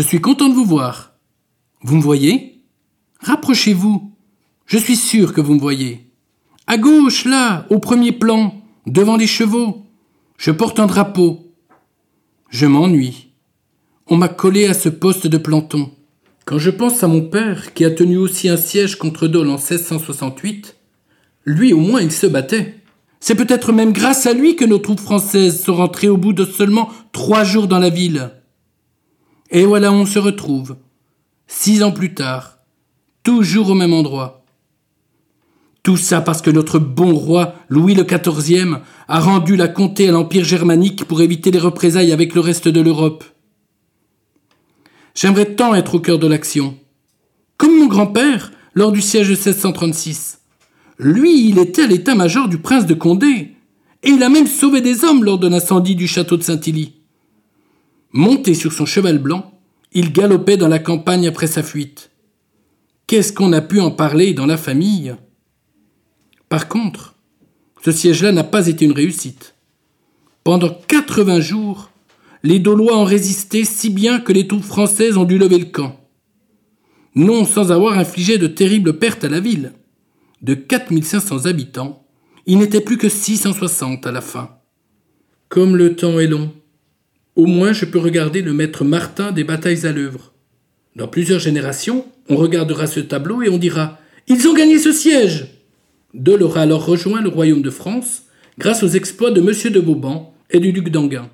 Je suis content de vous voir. Vous me voyez? Rapprochez-vous. Je suis sûr que vous me voyez. À gauche, là, au premier plan, devant les chevaux. Je porte un drapeau. Je m'ennuie. On m'a collé à ce poste de planton. Quand je pense à mon père, qui a tenu aussi un siège contre Dole en 1668, lui au moins il se battait. C'est peut-être même grâce à lui que nos troupes françaises sont rentrées au bout de seulement trois jours dans la ville. Et voilà, on se retrouve, six ans plus tard, toujours au même endroit. Tout ça parce que notre bon roi, Louis le XIV, a rendu la comté à l'Empire germanique pour éviter les représailles avec le reste de l'Europe. J'aimerais tant être au cœur de l'action. Comme mon grand-père, lors du siège de 1636. Lui, il était l'état-major du prince de Condé, et il a même sauvé des hommes lors de l'incendie du château de Saint-Illy. Monté sur son cheval blanc, il galopait dans la campagne après sa fuite. Qu'est-ce qu'on a pu en parler dans la famille? Par contre, ce siège-là n'a pas été une réussite. Pendant quatre-vingts jours, les Daulois ont résisté si bien que les troupes françaises ont dû lever le camp. Non sans avoir infligé de terribles pertes à la ville de 4500 habitants, il n'était plus que 660 à la fin. Comme le temps est long, au moins je peux regarder le maître Martin des batailles à l'œuvre. Dans plusieurs générations, on regardera ce tableau et on dira Ils ont gagné ce siège Dole aura alors rejoint le royaume de France grâce aux exploits de M. de Vauban et du duc d'Anguin.